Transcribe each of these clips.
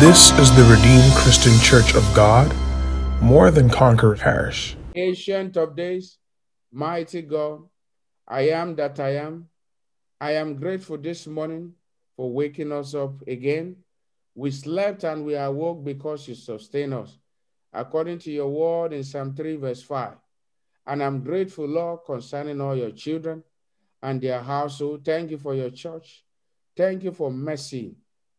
This is the Redeemed Christian Church of God, more than Conqueror Parish. Ancient of days, mighty God, I am that I am. I am grateful this morning for waking us up again. We slept and we awoke because you sustain us, according to your word in Psalm 3, verse 5. And I'm grateful, Lord, concerning all your children and their household. Thank you for your church. Thank you for mercy.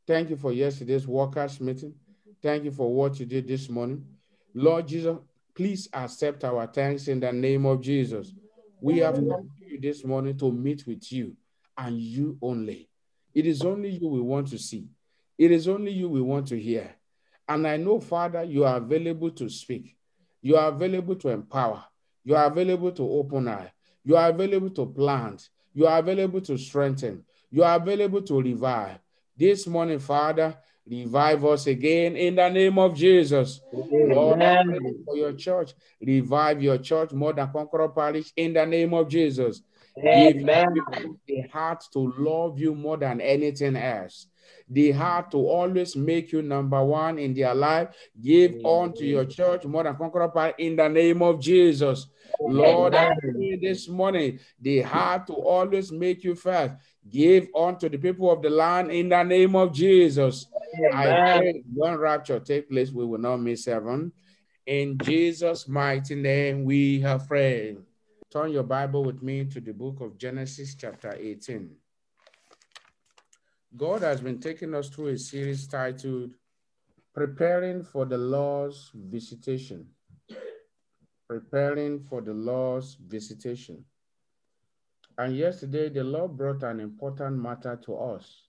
Thank you for yesterday's workers' meeting. Thank you for what you did this morning. Lord Jesus, please accept our thanks in the name of Jesus. We have come to you this morning to meet with you and you only. It is only you we want to see. It is only you we want to hear. And I know, Father, you are available to speak. You are available to empower. You are available to open eye. You are available to plant. You are available to strengthen. You are available to revive. This morning, Father, revive us again in the name of Jesus. Lord, for your church. Revive your church more than Conqueror Parish in the name of Jesus. Give the heart to love you more than anything else. The heart to always make you number one in their life. Give on to your church more than Conqueror Parish in the name of Jesus. Lord, I pray this morning the heart to always make you first. Give unto the people of the land in the name of Jesus. I pray when rapture take place, we will not miss heaven. In Jesus' mighty name, we have prayed. Turn your Bible with me to the book of Genesis, chapter 18. God has been taking us through a series titled Preparing for the Lord's Visitation. Preparing for the Lord's Visitation. And yesterday, the Lord brought an important matter to us,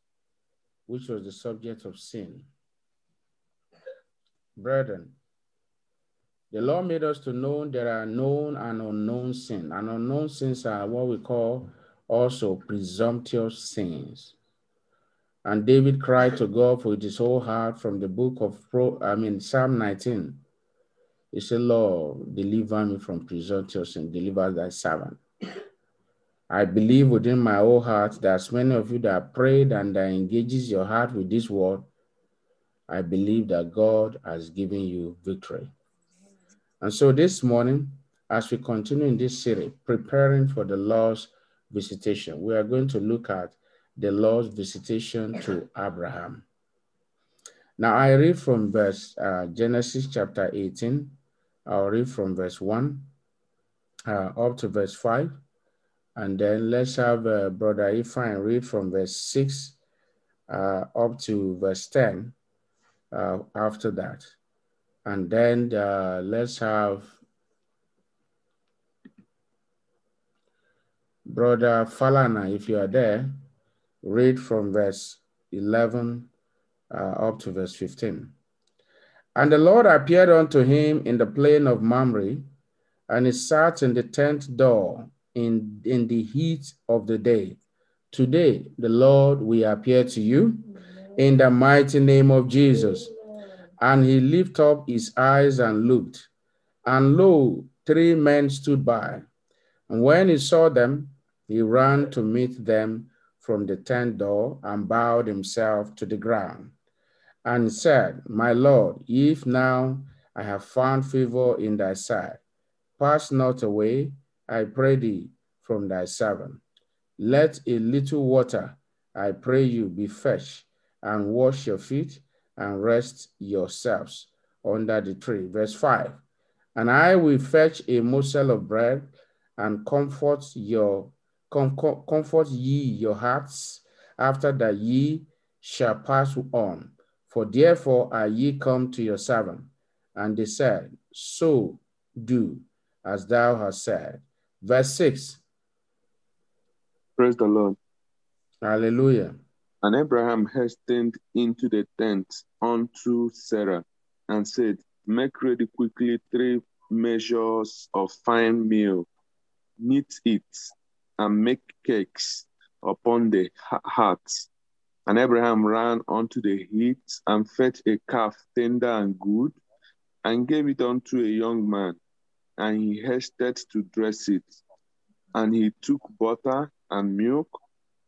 which was the subject of sin. Brethren, the Lord made us to know there are known and unknown sins. And unknown sins are what we call also presumptuous sins. And David cried to God for his whole heart from the book of Pro, I mean Psalm 19. He said, Lord, deliver me from presumptuous sin, deliver thy servant. I believe within my whole heart that as many of you that prayed and that engages your heart with this word, I believe that God has given you victory. And so this morning, as we continue in this series, preparing for the Lord's visitation, we are going to look at the Lord's visitation to Abraham. Now I read from verse uh, Genesis chapter 18. I'll read from verse 1 uh, up to verse 5. And then let's have uh, Brother Ifan read from verse 6 uh, up to verse 10 uh, after that. And then uh, let's have Brother Falana, if you are there, read from verse 11 uh, up to verse 15. And the Lord appeared unto him in the plain of Mamre, and he sat in the tent door in, in the heat of the day. Today, the Lord will appear to you in the mighty name of Jesus. And he lifted up his eyes and looked, and lo, three men stood by. And when he saw them, he ran to meet them from the tent door and bowed himself to the ground and said, My Lord, if now I have found favor in thy sight, pass not away, I pray thee, from thy servant. Let a little water, I pray you, be fetched, and wash your feet, and rest yourselves under the tree. Verse 5 And I will fetch a morsel of bread, and comfort your com comfort ye your hearts, after that ye shall pass on. For therefore are ye come to your servant. And they said, So do as thou hast said. Verse 6 Praise the Lord. Hallelujah. And Abraham hastened into the tent unto Sarah and said, Make ready quickly three measures of fine meal, knead it, and make cakes upon the hearth. And Abraham ran unto the heat and fetched a calf tender and good, and gave it unto a young man, and he hasted to dress it. And he took butter and milk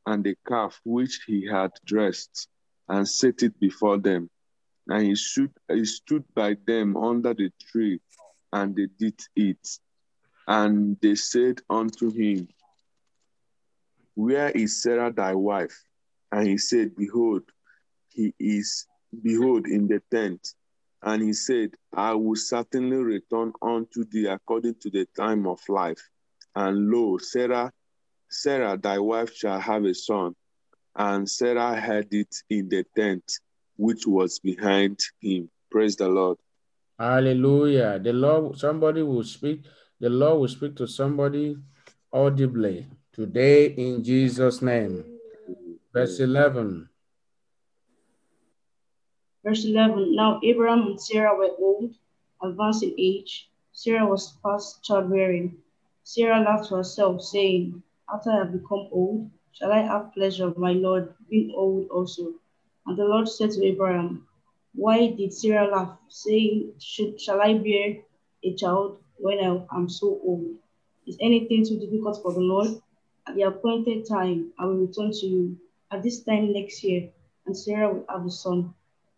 and the calf which he had dressed, and set it before them. And he stood, he stood by them under the tree, and they did eat. And they said unto him, Where is Sarah thy wife? And he said, Behold, he is, behold, in the tent. And he said, I will certainly return unto thee according to the time of life. And lo, Sarah, Sarah, thy wife shall have a son. And Sarah had it in the tent which was behind him. Praise the Lord. Hallelujah. The Lord, somebody will speak, the Lord will speak to somebody audibly today in Jesus' name. Verse 11. Verse 11 Now Abraham and Sarah were old, advanced in age. Sarah was past childbearing. Sarah laughed to herself, saying, After I have become old, shall I have pleasure of my Lord being old also? And the Lord said to Abraham, Why did Sarah laugh, saying, Should, Shall I bear a child when I am so old? Is anything too difficult for the Lord? At the appointed time, I will return to you. At this time next year, and Sarah will have a son.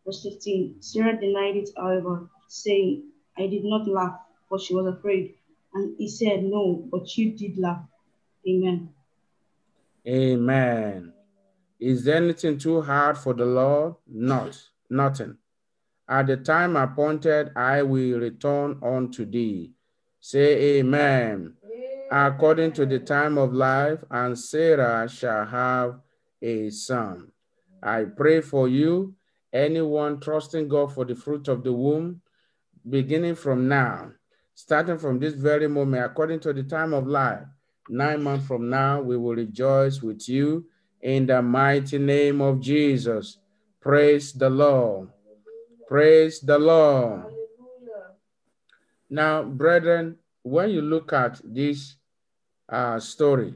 Verse 15 Sarah denied it, however, saying, I did not laugh, for she was afraid. And he said, No, but you did laugh. Amen. Amen. Is there anything too hard for the Lord? Not, nothing. At the time appointed, I will return unto thee. Say amen. According to the time of life, and Sarah shall have a son. I pray for you, anyone trusting God for the fruit of the womb, beginning from now, starting from this very moment, according to the time of life, nine months from now, we will rejoice with you in the mighty name of Jesus. Praise the Lord. Praise the Lord. Now, brethren, when you look at this uh, story,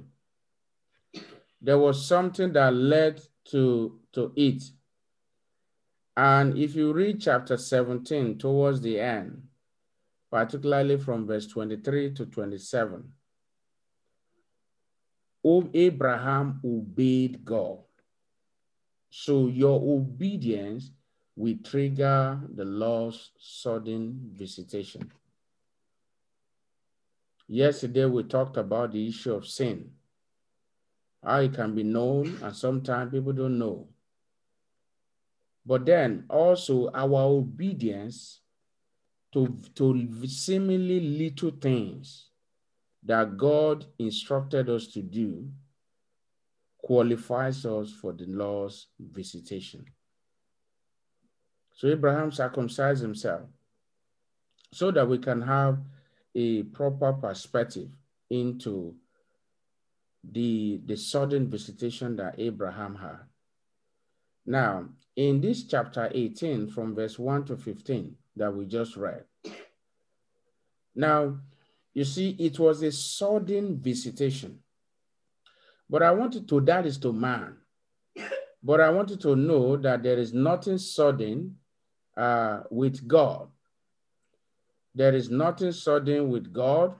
there was something that led to, to it. And if you read chapter 17 towards the end, particularly from verse 23 to 27, um, Abraham obeyed God. So your obedience will trigger the Lord's sudden visitation. Yesterday, we talked about the issue of sin, how it can be known, and sometimes people don't know. But then also our obedience to, to seemingly little things that God instructed us to do qualifies us for the Lord's visitation. So Abraham circumcised himself so that we can have a proper perspective into the, the sudden visitation that Abraham had. Now, in this chapter 18, from verse 1 to 15 that we just read, now you see, it was a sudden visitation. But I wanted to, that is to man. But I wanted to know that there is nothing sudden uh, with God. There is nothing sudden with God.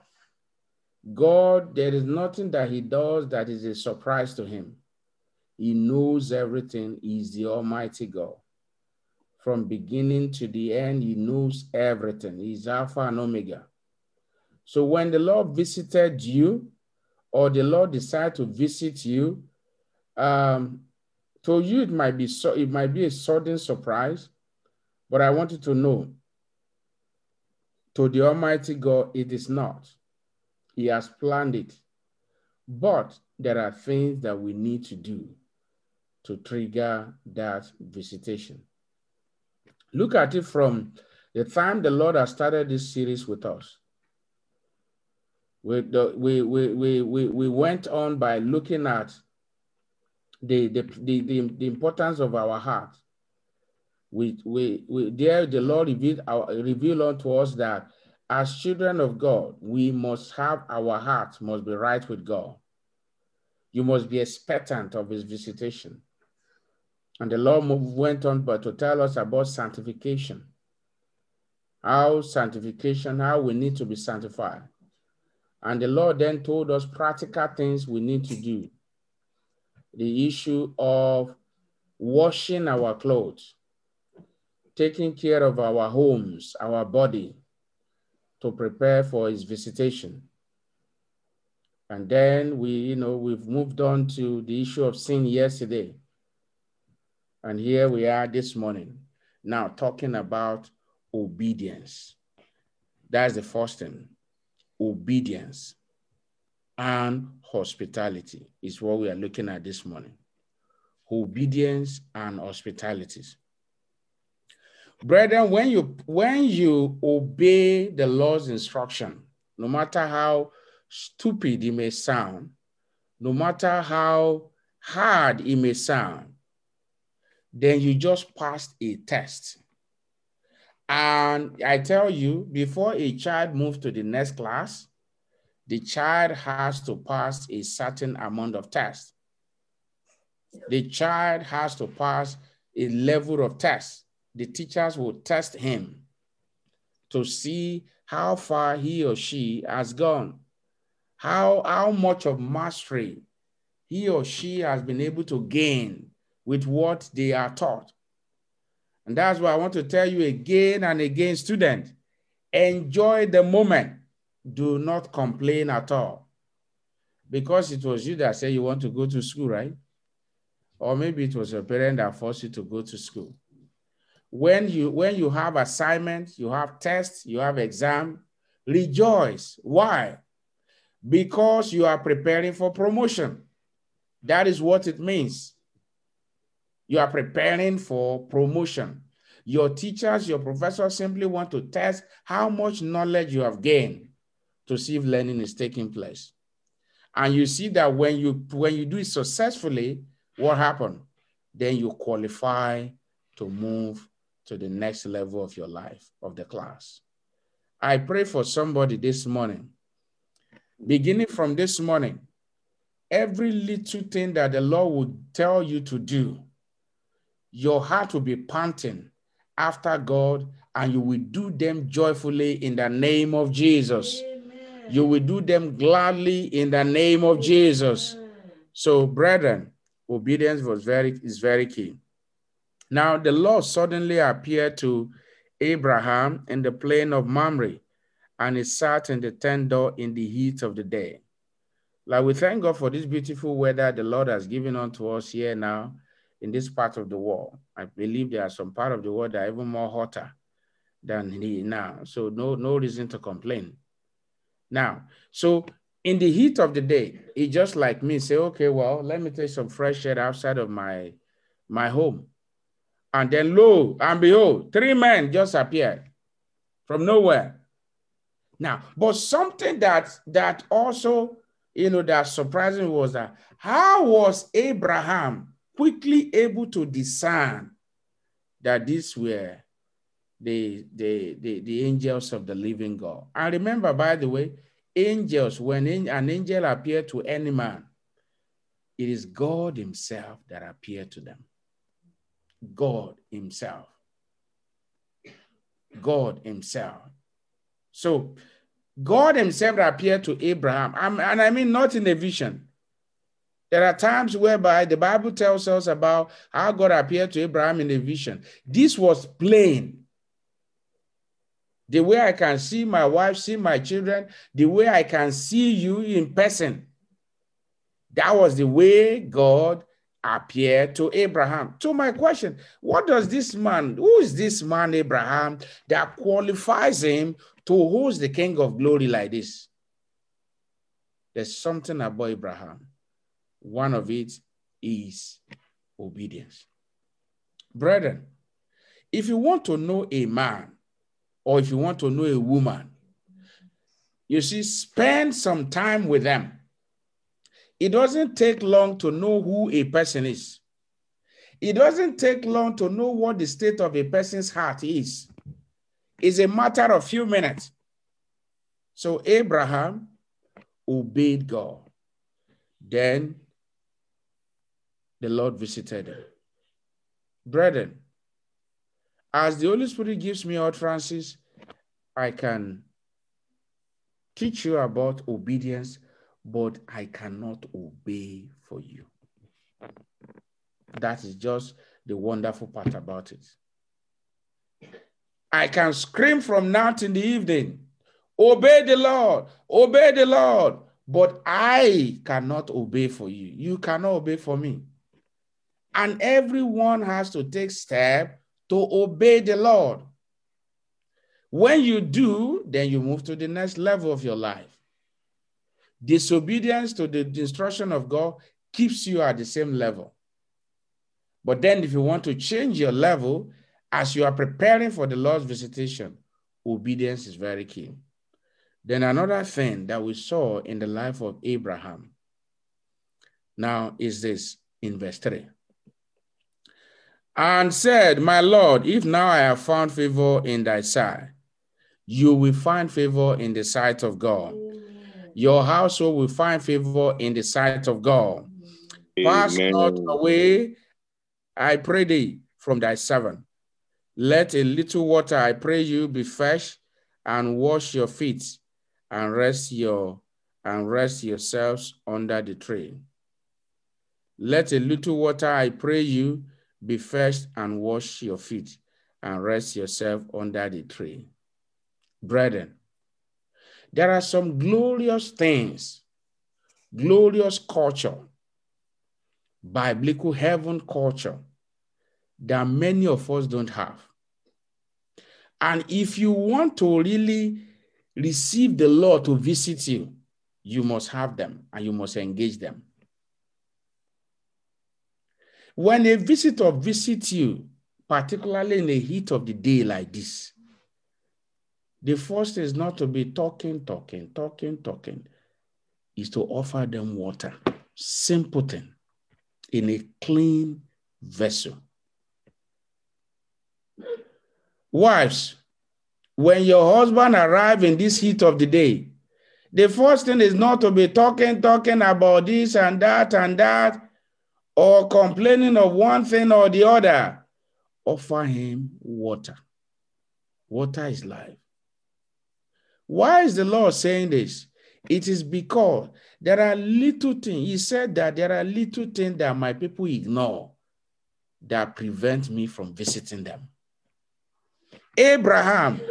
God, there is nothing that he does that is a surprise to him. He knows everything. He's the Almighty God. From beginning to the end, he knows everything. He's Alpha and Omega. So when the Lord visited you, or the Lord decided to visit you, um, to you it might be so it might be a sudden surprise, but I want you to know to the Almighty God, it is not. He has planned it. But there are things that we need to do to trigger that visitation. Look at it from the time the Lord has started this series with us. We, the, we, we, we, we, we went on by looking at the, the, the, the, the importance of our heart. We, we, we, there the Lord revealed, our, revealed unto us that as children of God, we must have our heart must be right with God. You must be expectant of his visitation. And the Lord went on but to tell us about sanctification. How sanctification, how we need to be sanctified. And the Lord then told us practical things we need to do. The issue of washing our clothes, taking care of our homes, our body, to prepare for his visitation. And then we, you know, we've moved on to the issue of sin yesterday. And here we are this morning, now talking about obedience. That's the first thing. Obedience and hospitality is what we are looking at this morning. Obedience and hospitalities. Brethren, when you when you obey the Lord's instruction, no matter how stupid it may sound, no matter how hard it may sound, then you just passed a test. And I tell you, before a child moves to the next class, the child has to pass a certain amount of tests. The child has to pass a level of tests. The teachers will test him to see how far he or she has gone, how, how much of mastery he or she has been able to gain with what they are taught. And that's why I want to tell you again and again, student, enjoy the moment. Do not complain at all. Because it was you that said you want to go to school, right? Or maybe it was your parent that forced you to go to school. When you when you have assignment, you have tests, you have exam, rejoice. Why? Because you are preparing for promotion. That is what it means. You are preparing for promotion. Your teachers, your professors simply want to test how much knowledge you have gained to see if learning is taking place. And you see that when you when you do it successfully, what happened? Then you qualify to move to the next level of your life, of the class. I pray for somebody this morning. Beginning from this morning, every little thing that the Lord would tell you to do, your heart will be panting after God, and you will do them joyfully in the name of Jesus. Amen. You will do them gladly in the name of Jesus. So, brethren, obedience was very is very key. Now the Lord suddenly appeared to Abraham in the plain of Mamre, and he sat in the tent door in the heat of the day. Like we thank God for this beautiful weather the Lord has given unto us here now in this part of the world. I believe there are some part of the world that are even more hotter than he now. So no, no reason to complain. Now, so in the heat of the day, he just like me say, okay, well, let me take some fresh air outside of my my home. And then lo and behold, three men just appeared from nowhere. Now, but something that that also, you know, that surprising was that how was Abraham quickly able to discern that these were the, the, the, the angels of the living God. I remember, by the way, angels, when an angel appeared to any man, it is God Himself that appeared to them. God Himself. God Himself. So, God Himself appeared to Abraham, and I mean not in a vision, there are times whereby the Bible tells us about how God appeared to Abraham in a vision. This was plain. The way I can see my wife, see my children, the way I can see you in person. That was the way God appeared to Abraham. To my question, what does this man, who is this man, Abraham, that qualifies him to host the King of glory like this? There's something about Abraham. One of it is obedience. Brethren, if you want to know a man or if you want to know a woman, you see, spend some time with them. It doesn't take long to know who a person is. It doesn't take long to know what the state of a person's heart is. It's a matter of few minutes. So Abraham obeyed God. Then the Lord visited him. Brethren, as the Holy Spirit gives me utterances, I can teach you about obedience, but I cannot obey for you. That is just the wonderful part about it. I can scream from now till the evening, obey the Lord, obey the Lord, but I cannot obey for you. You cannot obey for me. And everyone has to take step to obey the Lord. When you do, then you move to the next level of your life. Disobedience to the instruction of God keeps you at the same level. But then, if you want to change your level as you are preparing for the Lord's visitation, obedience is very key. Then, another thing that we saw in the life of Abraham now is this in verse 3 and said, My Lord, if now I have found favor in thy sight, you will find favor in the sight of God. Your household will find favor in the sight of God. Pass not away, I pray thee, from thy servant. Let a little water, I pray you, be fresh, and wash your feet, and rest your and rest yourselves under the tree. Let a little water, I pray you, be first and wash your feet, and rest yourself under the tree. Brethren, there are some glorious things, glorious culture, biblical heaven culture that many of us don't have. And if you want to really receive the Lord to visit you, you must have them and you must engage them. When a visitor visits you, particularly in the heat of the day like this, the first is not to be talking, talking, talking, talking, is to offer them water. Simple thing in a clean vessel. Wives, when your husband arrives in this heat of the day, the first thing is not to be talking, talking about this and that and that, or complaining of one thing or the other. Offer him water. Water is life. Why is the Lord saying this? It is because there are little things. He said that there are little things that my people ignore that prevent me from visiting them. Abraham,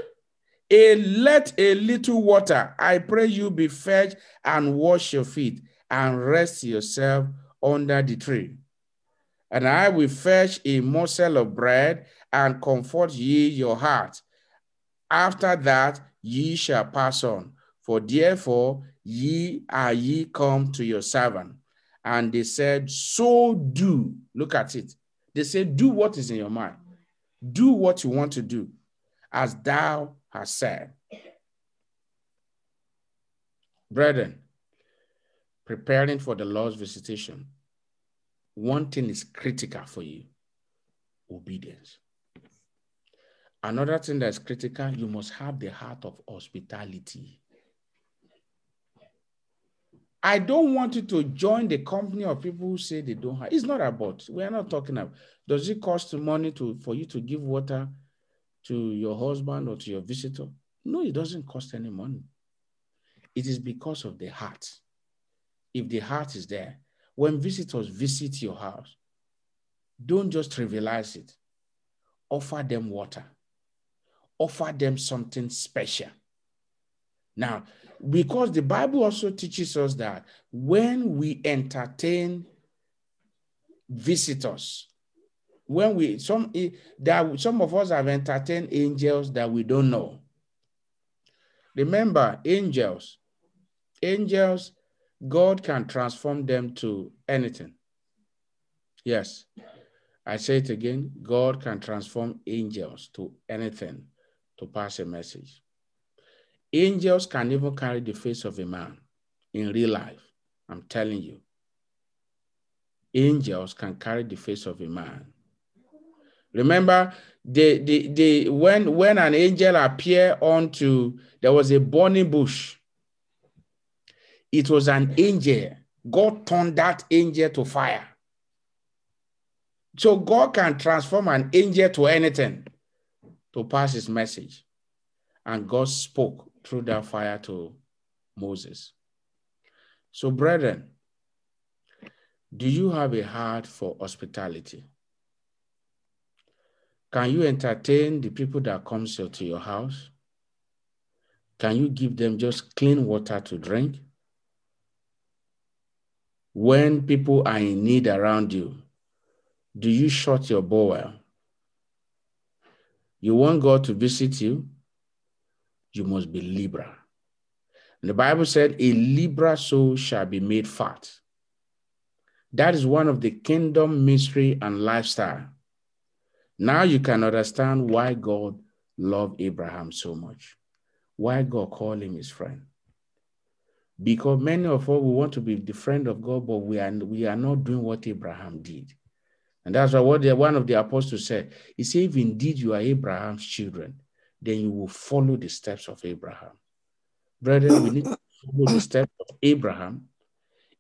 a, let a little water, I pray you be fetched and wash your feet and rest yourself under the tree. And I will fetch a morsel of bread and comfort ye your heart. After that, ye shall pass on. For therefore ye are ye come to your servant. And they said, So do. Look at it. They said, Do what is in your mind. Do what you want to do, as thou hast said. Brethren, preparing for the Lord's visitation, one thing is critical for you obedience. Another thing that's critical, you must have the heart of hospitality. I don't want you to join the company of people who say they don't have. It's not about, we are not talking about, does it cost money to for you to give water to your husband or to your visitor? No, it doesn't cost any money. It is because of the heart. If the heart is there, when visitors visit your house, don't just trivialize it. Offer them water offer them something special. Now, because the Bible also teaches us that when we entertain visitors, when we some eh, that some of us have entertained angels that we don't know. Remember, angels, angels, God can transform them to anything. Yes, I say it again God can transform angels to anything to pass a message. Angels can even carry the face of a man in real life. I'm telling you. Angels can carry the face of a man. Remember, the, the, the, when, when an angel appeared onto, there was a burning bush. It was an angel. God turned that angel to fire. So God can transform an angel to anything to pass his message. And God spoke through that fire to Moses. So, brethren, do you have a heart for hospitality? Can you entertain the people that comes to your house? Can you give them just clean water to drink? When people are in need around you, do you shut your bowel? You want God to visit you? You must be liberal. And the Bible said, a liberal soul shall be made fat. That is one of the kingdom mystery and lifestyle. Now you can understand why God loved Abraham so much, why God called him his friend. Because many of us we want to be the friend of God, but we are, we are not doing what Abraham did. And that's why what the, one of the apostles said. He said, if indeed you are Abraham's children, then you will follow the steps of Abraham. Brethren, we need to follow the steps of Abraham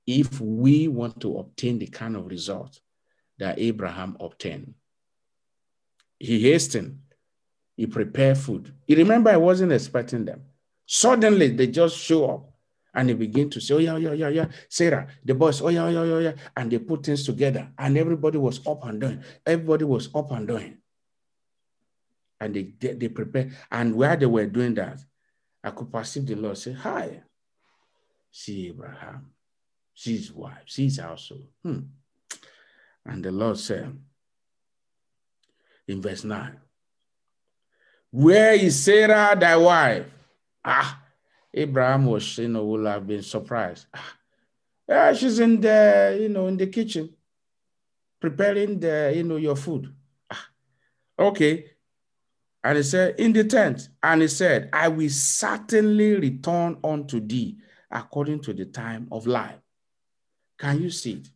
if we want to obtain the kind of result that Abraham obtained. He hastened, he prepared food. You remember, I wasn't expecting them. Suddenly, they just show up and they begin to say, Oh, yeah, yeah, yeah, yeah. Sarah, the boys, oh, yeah, yeah, yeah, yeah. And they put things together, and everybody was up and doing. Everybody was up and doing. And they, they, they prepare. And while they were doing that, I could perceive the Lord say, Hi, see Abraham, see his wife, see his household. Hmm. And the Lord said in verse 9, Where is Sarah, thy wife? Ah, Abraham was, you know, will have been surprised. Ah, yeah, she's in the, you know, in the kitchen, preparing the, you know, your food. Ah, okay. And he said, in the tent. And he said, I will certainly return unto thee according to the time of life. Can you see it?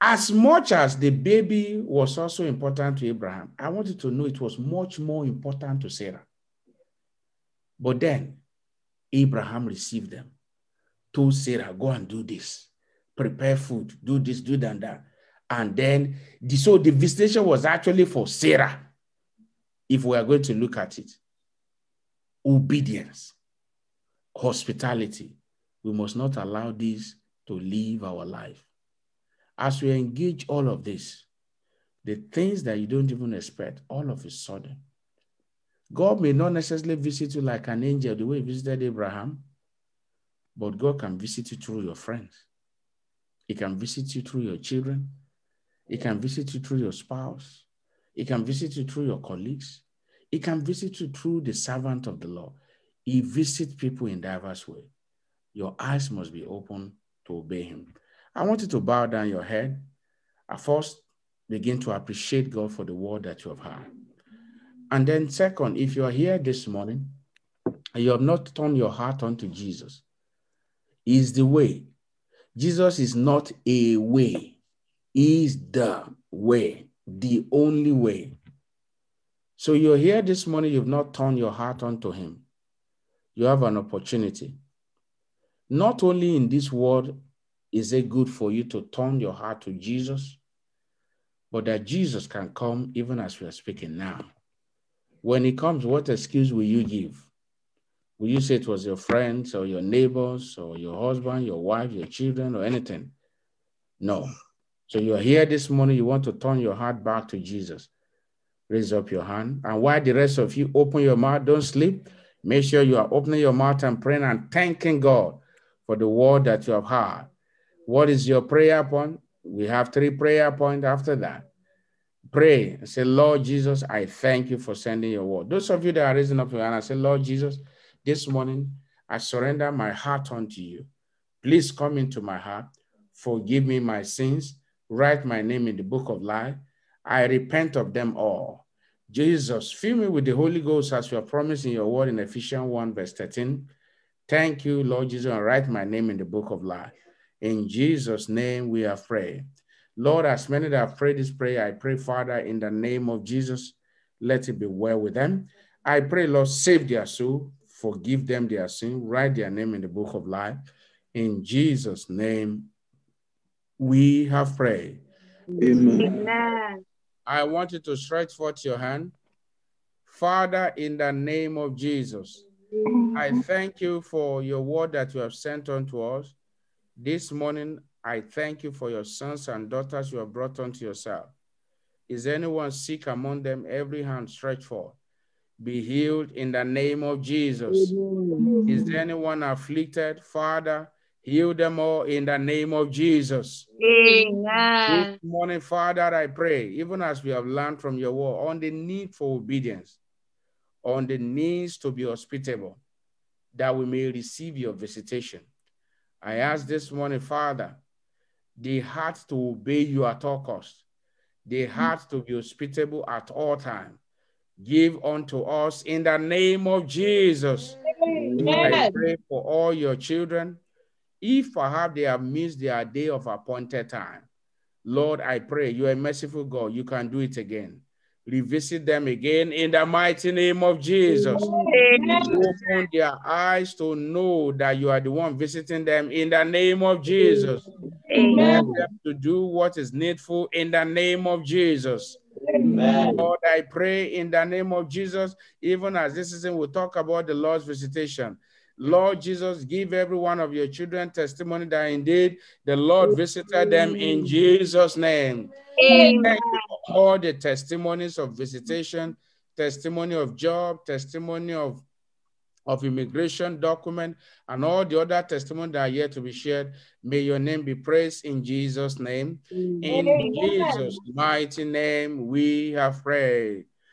As much as the baby was also important to Abraham, I wanted to know it was much more important to Sarah. But then Abraham received them, told Sarah, go and do this, prepare food, do this, do that, and that. And then, the, so the visitation was actually for Sarah if we are going to look at it. Obedience, hospitality. We must not allow this to live our life. As we engage all of this, the things that you don't even expect, all of a sudden, God may not necessarily visit you like an angel the way he visited Abraham, but God can visit you through your friends. He can visit you through your children. He can visit you through your spouse. He can visit you through your colleagues. He can visit you through the servant of the Lord. He visits people in diverse ways. Your eyes must be open to obey him. I want you to bow down your head. I first begin to appreciate God for the word that you have heard. And then, second, if you are here this morning and you have not turned your heart onto Jesus, is the way. Jesus is not a way, he is the way the only way. So you're here this morning, you've not turned your heart onto Him. You have an opportunity. Not only in this world is it good for you to turn your heart to Jesus, but that Jesus can come even as we are speaking now. When He comes, what excuse will you give? Will you say it was your friends or your neighbors or your husband, your wife, your children, or anything? No. So you're here this morning, you want to turn your heart back to Jesus. Raise up your hand. And while the rest of you open your mouth, don't sleep. Make sure you are opening your mouth and praying and thanking God for the word that you have heard. What is your prayer point? We have three prayer points after that. Pray and say, Lord Jesus, I thank you for sending your word. Those of you that are raising up your hand, I say, Lord Jesus, this morning I surrender my heart unto you. Please come into my heart. Forgive me my sins write my name in the book of life. I repent of them all. Jesus, fill me with the Holy Ghost as you are promised in your word in Ephesians 1, verse 13. Thank you, Lord Jesus, and write my name in the book of life. In Jesus' name we have prayed. Lord, as many that have prayed this prayer, I pray, Father, in the name of Jesus, let it be well with them. I pray, Lord, save their soul, forgive them their sin, write their name in the book of life. In Jesus' name we have prayed. Amen. I want you to stretch forth your hand. Father, in the name of Jesus, I thank you for your word that you have sent unto us. This morning, I thank you for your sons and daughters you have brought unto yourself. Is anyone sick among them? Every hand stretched forth. Be healed in the name of Jesus. Is anyone afflicted? Father, heal them all in the name of Jesus. Amen. This morning, Father, I pray, even as we have learned from your word, on the need for obedience, on the needs to be hospitable, that we may receive your visitation. I ask this morning, Father, the heart to obey you at all costs, the heart hmm. to be hospitable at all times. Give unto us in the name of Jesus. I pray for all your children. If perhaps they have missed their day of appointed time, Lord, I pray you are a merciful God. You can do it again. Revisit them again in the mighty name of Jesus. Open their eyes to know that you are the one visiting them in the name of Jesus. Help them to do what is needful in the name of Jesus. Amen. Lord, I pray in the name of Jesus, even as this season we talk about the Lord's visitation. Lord Jesus, give every one of your children testimony that indeed the Lord visited them in Jesus' name. Amen. Thank you for all the testimonies of visitation, testimony of job, testimony of, of immigration document, and all the other testimony that are yet to be shared. May your name be praised in Jesus' name. In Jesus' mighty name, we have prayed.